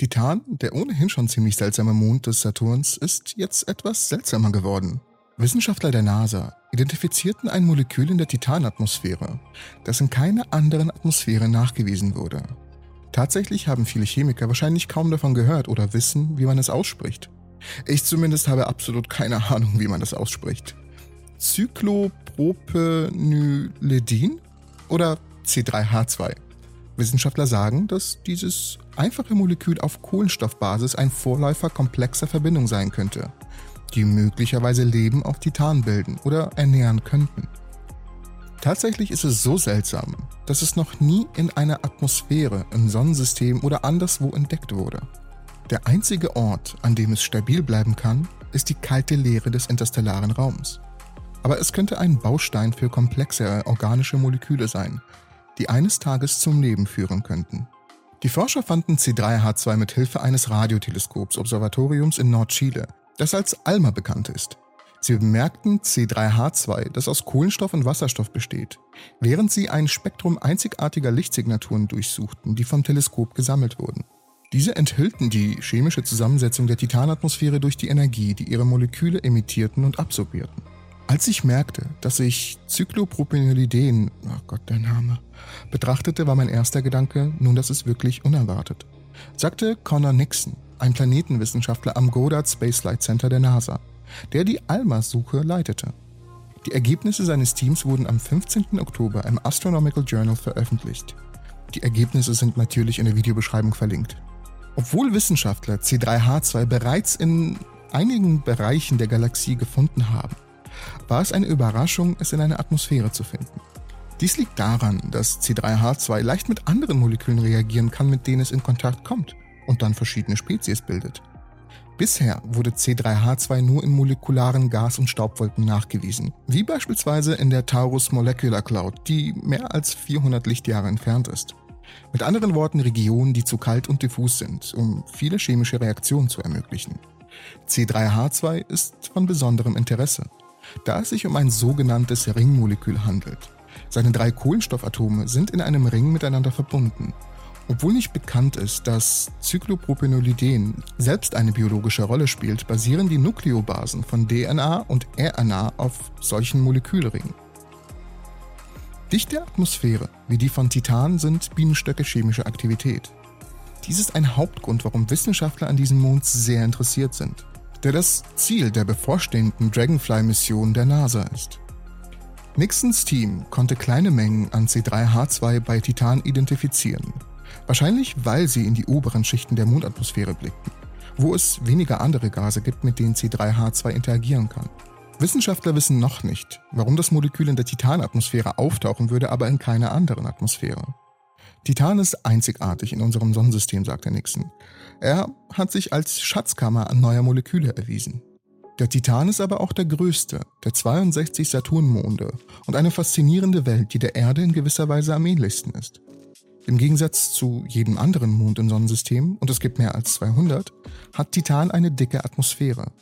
Titan, der ohnehin schon ziemlich seltsame Mond des Saturns, ist jetzt etwas seltsamer geworden. Wissenschaftler der NASA identifizierten ein Molekül in der Titanatmosphäre, das in keiner anderen Atmosphäre nachgewiesen wurde. Tatsächlich haben viele Chemiker wahrscheinlich kaum davon gehört oder wissen, wie man es ausspricht. Ich zumindest habe absolut keine Ahnung, wie man es ausspricht. Cyclopropenyledin oder C3H2. Wissenschaftler sagen, dass dieses einfache Molekül auf Kohlenstoffbasis ein Vorläufer komplexer Verbindung sein könnte die möglicherweise Leben auf Titan bilden oder ernähren könnten. Tatsächlich ist es so seltsam, dass es noch nie in einer Atmosphäre, im Sonnensystem oder anderswo entdeckt wurde. Der einzige Ort, an dem es stabil bleiben kann, ist die kalte Leere des interstellaren Raums. Aber es könnte ein Baustein für komplexere organische Moleküle sein, die eines Tages zum Leben führen könnten. Die Forscher fanden C3H2 mit Hilfe eines Radioteleskops-Observatoriums in Nordchile das als ALMA bekannt ist. Sie bemerkten C3H2, das aus Kohlenstoff und Wasserstoff besteht, während sie ein Spektrum einzigartiger Lichtsignaturen durchsuchten, die vom Teleskop gesammelt wurden. Diese enthüllten die chemische Zusammensetzung der Titanatmosphäre durch die Energie, die ihre Moleküle emittierten und absorbierten. Als ich merkte, dass ich Cyclopropenyliden, oh Gott, der Name, betrachtete, war mein erster Gedanke, nun, das ist wirklich unerwartet, sagte Connor Nixon, ein Planetenwissenschaftler am Goddard Space Flight Center der NASA, der die ALMA-Suche leitete. Die Ergebnisse seines Teams wurden am 15. Oktober im Astronomical Journal veröffentlicht. Die Ergebnisse sind natürlich in der Videobeschreibung verlinkt. Obwohl Wissenschaftler C3H2 bereits in einigen Bereichen der Galaxie gefunden haben, war es eine Überraschung, es in einer Atmosphäre zu finden. Dies liegt daran, dass C3H2 leicht mit anderen Molekülen reagieren kann, mit denen es in Kontakt kommt und dann verschiedene Spezies bildet. Bisher wurde C3H2 nur in molekularen Gas- und Staubwolken nachgewiesen, wie beispielsweise in der Taurus Molecular Cloud, die mehr als 400 Lichtjahre entfernt ist. Mit anderen Worten Regionen, die zu kalt und diffus sind, um viele chemische Reaktionen zu ermöglichen. C3H2 ist von besonderem Interesse, da es sich um ein sogenanntes Ringmolekül handelt. Seine drei Kohlenstoffatome sind in einem Ring miteinander verbunden obwohl nicht bekannt ist, dass Cyclopropenoliden selbst eine biologische Rolle spielt, basieren die Nukleobasen von DNA und RNA auf solchen Molekülringen. Dichte Atmosphäre wie die von Titan sind Bienenstöcke chemische Aktivität. Dies ist ein Hauptgrund, warum Wissenschaftler an diesem Mond sehr interessiert sind, der das Ziel der bevorstehenden Dragonfly-Mission der NASA ist. Nixons Team konnte kleine Mengen an C3H2 bei Titan identifizieren Wahrscheinlich, weil sie in die oberen Schichten der Mondatmosphäre blickten, wo es weniger andere Gase gibt, mit denen C3H2 interagieren kann. Wissenschaftler wissen noch nicht, warum das Molekül in der Titanatmosphäre auftauchen würde, aber in keiner anderen Atmosphäre. Titan ist einzigartig in unserem Sonnensystem, sagte Nixon. Er hat sich als Schatzkammer neuer Moleküle erwiesen. Der Titan ist aber auch der größte der 62 Saturnmonde und eine faszinierende Welt, die der Erde in gewisser Weise am ähnlichsten ist. Im Gegensatz zu jedem anderen Mond im Sonnensystem, und es gibt mehr als 200, hat Titan eine dicke Atmosphäre,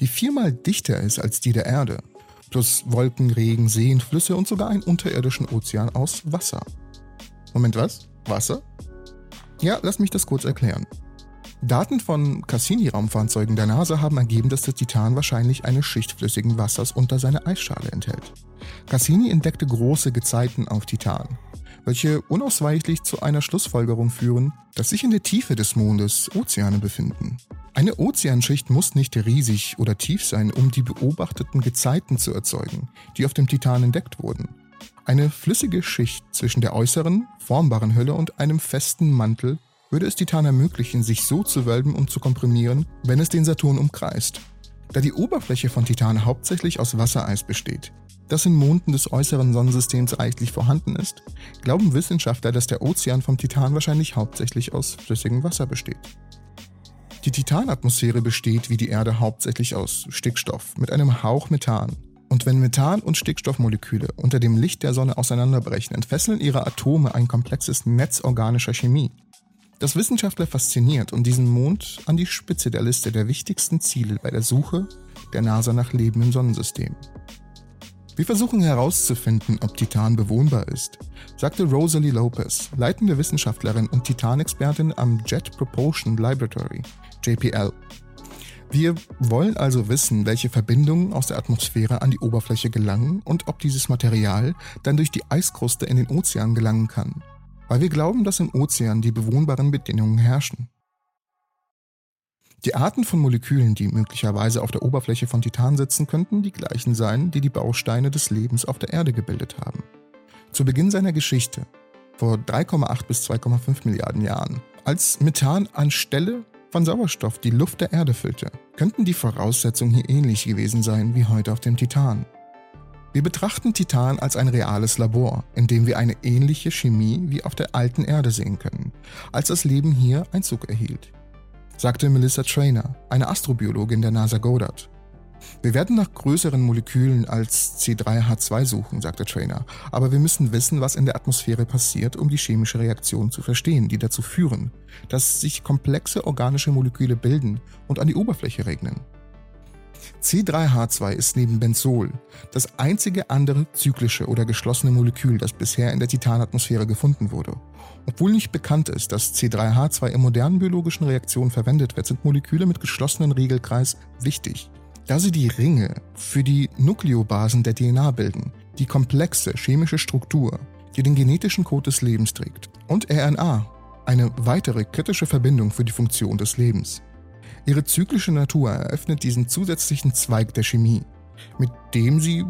die viermal dichter ist als die der Erde, plus Wolken, Regen, Seen, Flüsse und sogar einen unterirdischen Ozean aus Wasser. Moment, was? Wasser? Ja, lass mich das kurz erklären. Daten von Cassini-Raumfahrzeugen der NASA haben ergeben, dass der Titan wahrscheinlich eine Schicht flüssigen Wassers unter seiner Eisschale enthält. Cassini entdeckte große Gezeiten auf Titan, welche unausweichlich zu einer Schlussfolgerung führen, dass sich in der Tiefe des Mondes Ozeane befinden. Eine Ozeanschicht muss nicht riesig oder tief sein, um die beobachteten Gezeiten zu erzeugen, die auf dem Titan entdeckt wurden. Eine flüssige Schicht zwischen der äußeren, formbaren Hülle und einem festen Mantel würde es Titan ermöglichen, sich so zu wölben und zu komprimieren, wenn es den Saturn umkreist. Da die Oberfläche von Titan hauptsächlich aus Wassereis besteht, das in Monden des äußeren Sonnensystems reichlich vorhanden ist, glauben Wissenschaftler, dass der Ozean vom Titan wahrscheinlich hauptsächlich aus flüssigem Wasser besteht. Die Titanatmosphäre besteht wie die Erde hauptsächlich aus Stickstoff mit einem Hauch Methan. Und wenn Methan und Stickstoffmoleküle unter dem Licht der Sonne auseinanderbrechen, entfesseln ihre Atome ein komplexes Netz organischer Chemie. Das Wissenschaftler fasziniert und diesen Mond an die Spitze der Liste der wichtigsten Ziele bei der Suche der NASA nach Leben im Sonnensystem. Wir versuchen herauszufinden, ob Titan bewohnbar ist, sagte Rosalie Lopez, leitende Wissenschaftlerin und Titanexpertin am Jet Propulsion Laboratory, JPL. Wir wollen also wissen, welche Verbindungen aus der Atmosphäre an die Oberfläche gelangen und ob dieses Material dann durch die Eiskruste in den Ozean gelangen kann, weil wir glauben, dass im Ozean die bewohnbaren Bedingungen herrschen. Die Arten von Molekülen, die möglicherweise auf der Oberfläche von Titan sitzen, könnten die gleichen sein, die die Bausteine des Lebens auf der Erde gebildet haben. Zu Beginn seiner Geschichte, vor 3,8 bis 2,5 Milliarden Jahren, als Methan anstelle von Sauerstoff die Luft der Erde füllte, könnten die Voraussetzungen hier ähnlich gewesen sein wie heute auf dem Titan. Wir betrachten Titan als ein reales Labor, in dem wir eine ähnliche Chemie wie auf der alten Erde sehen können, als das Leben hier Einzug erhielt sagte Melissa Trainer, eine Astrobiologin der NASA Goddard. Wir werden nach größeren Molekülen als C3H2 suchen, sagte Trainer, aber wir müssen wissen, was in der Atmosphäre passiert, um die chemische Reaktion zu verstehen, die dazu führen, dass sich komplexe organische Moleküle bilden und an die Oberfläche regnen. C3H2 ist neben Benzol das einzige andere zyklische oder geschlossene Molekül, das bisher in der Titanatmosphäre gefunden wurde. Obwohl nicht bekannt ist, dass C3H2 in modernen biologischen Reaktionen verwendet wird, sind Moleküle mit geschlossenen Regelkreis wichtig, da sie die Ringe für die Nukleobasen der DNA bilden, die komplexe chemische Struktur, die den genetischen Code des Lebens trägt, und RNA, eine weitere kritische Verbindung für die Funktion des Lebens. Ihre zyklische Natur eröffnet diesen zusätzlichen Zweig der Chemie, mit dem sie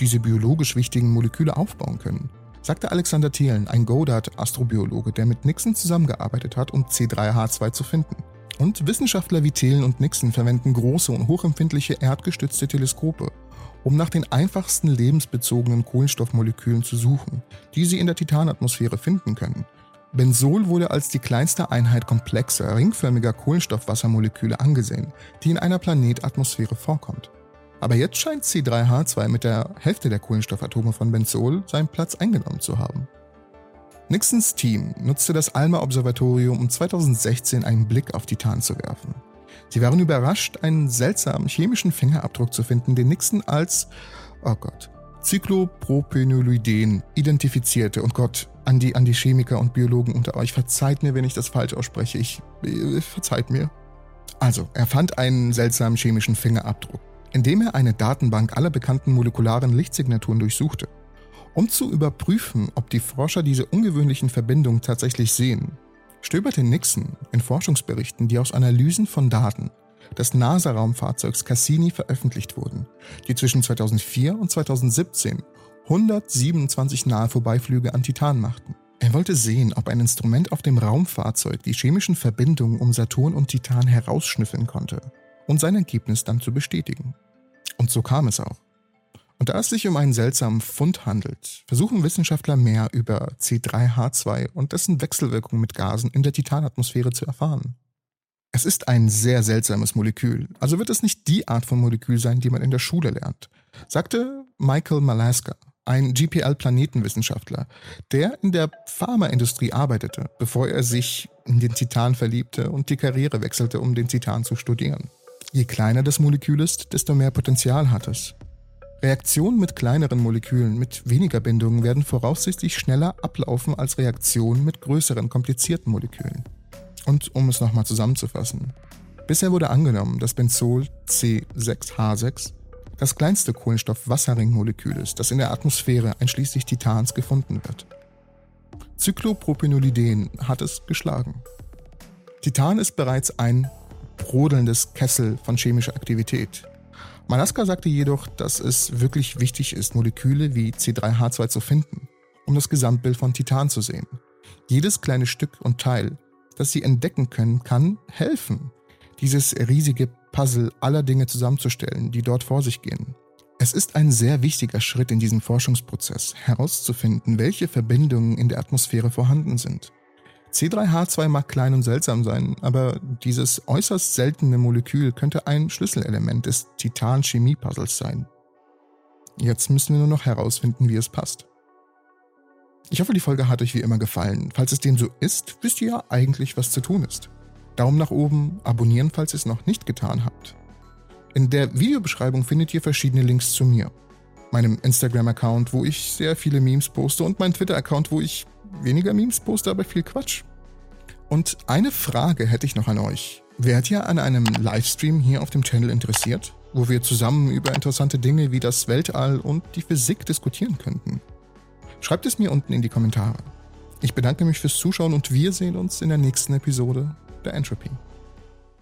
diese biologisch wichtigen Moleküle aufbauen können sagte Alexander Thielen, ein Goddard-Astrobiologe, der mit Nixon zusammengearbeitet hat, um C3H2 zu finden. Und Wissenschaftler wie Thielen und Nixon verwenden große und hochempfindliche erdgestützte Teleskope, um nach den einfachsten lebensbezogenen Kohlenstoffmolekülen zu suchen, die sie in der Titanatmosphäre finden können. Benzol wurde als die kleinste Einheit komplexer, ringförmiger Kohlenstoffwassermoleküle angesehen, die in einer Planetatmosphäre vorkommt. Aber jetzt scheint C3H2 mit der Hälfte der Kohlenstoffatome von Benzol seinen Platz eingenommen zu haben. Nixons Team nutzte das ALMA-Observatorium, um 2016 einen Blick auf Titan zu werfen. Sie waren überrascht, einen seltsamen chemischen Fingerabdruck zu finden, den Nixon als, oh Gott, Cyclopropenolyden identifizierte. Und Gott, an die, an die Chemiker und Biologen unter euch, verzeiht mir, wenn ich das falsch ausspreche. Ich, äh, verzeiht mir. Also, er fand einen seltsamen chemischen Fingerabdruck indem er eine Datenbank aller bekannten molekularen Lichtsignaturen durchsuchte. Um zu überprüfen, ob die Forscher diese ungewöhnlichen Verbindungen tatsächlich sehen, stöberte Nixon in Forschungsberichten, die aus Analysen von Daten des NASA-Raumfahrzeugs Cassini veröffentlicht wurden, die zwischen 2004 und 2017 127 nahe Vorbeiflüge an Titan machten. Er wollte sehen, ob ein Instrument auf dem Raumfahrzeug die chemischen Verbindungen um Saturn und Titan herausschnüffeln konnte und sein Ergebnis dann zu bestätigen. Und so kam es auch. Und da es sich um einen seltsamen Fund handelt, versuchen Wissenschaftler mehr über C3H2 und dessen Wechselwirkung mit Gasen in der Titanatmosphäre zu erfahren. Es ist ein sehr seltsames Molekül, also wird es nicht die Art von Molekül sein, die man in der Schule lernt, sagte Michael Malaska, ein GPL-Planetenwissenschaftler, der in der Pharmaindustrie arbeitete, bevor er sich in den Titan verliebte und die Karriere wechselte, um den Titan zu studieren. Je kleiner das Molekül ist, desto mehr Potenzial hat es. Reaktionen mit kleineren Molekülen mit weniger Bindungen werden voraussichtlich schneller ablaufen als Reaktionen mit größeren, komplizierten Molekülen. Und um es nochmal zusammenzufassen. Bisher wurde angenommen, dass Benzol C6H6 das kleinste Kohlenstoff-Wasserringmolekül ist, das in der Atmosphäre einschließlich Titans gefunden wird. Cyclopropenolyden hat es geschlagen. Titan ist bereits ein brodelndes Kessel von chemischer Aktivität. Malaska sagte jedoch, dass es wirklich wichtig ist, Moleküle wie C3H2 zu finden, um das Gesamtbild von Titan zu sehen. Jedes kleine Stück und Teil, das sie entdecken können, kann helfen, dieses riesige Puzzle aller Dinge zusammenzustellen, die dort vor sich gehen. Es ist ein sehr wichtiger Schritt in diesem Forschungsprozess, herauszufinden, welche Verbindungen in der Atmosphäre vorhanden sind. C3H2 mag klein und seltsam sein, aber dieses äußerst seltene Molekül könnte ein Schlüsselelement des Titan-Chemie-Puzzles sein. Jetzt müssen wir nur noch herausfinden, wie es passt. Ich hoffe, die Folge hat euch wie immer gefallen. Falls es dem so ist, wisst ihr ja eigentlich, was zu tun ist. Daumen nach oben, abonnieren, falls ihr es noch nicht getan habt. In der Videobeschreibung findet ihr verschiedene Links zu mir. meinem Instagram-Account, wo ich sehr viele Memes poste und meinem Twitter-Account, wo ich weniger Memes poste, aber viel Quatsch. Und eine Frage hätte ich noch an euch. Wärt ihr an einem Livestream hier auf dem Channel interessiert, wo wir zusammen über interessante Dinge wie das Weltall und die Physik diskutieren könnten? Schreibt es mir unten in die Kommentare. Ich bedanke mich fürs Zuschauen und wir sehen uns in der nächsten Episode der Entropy.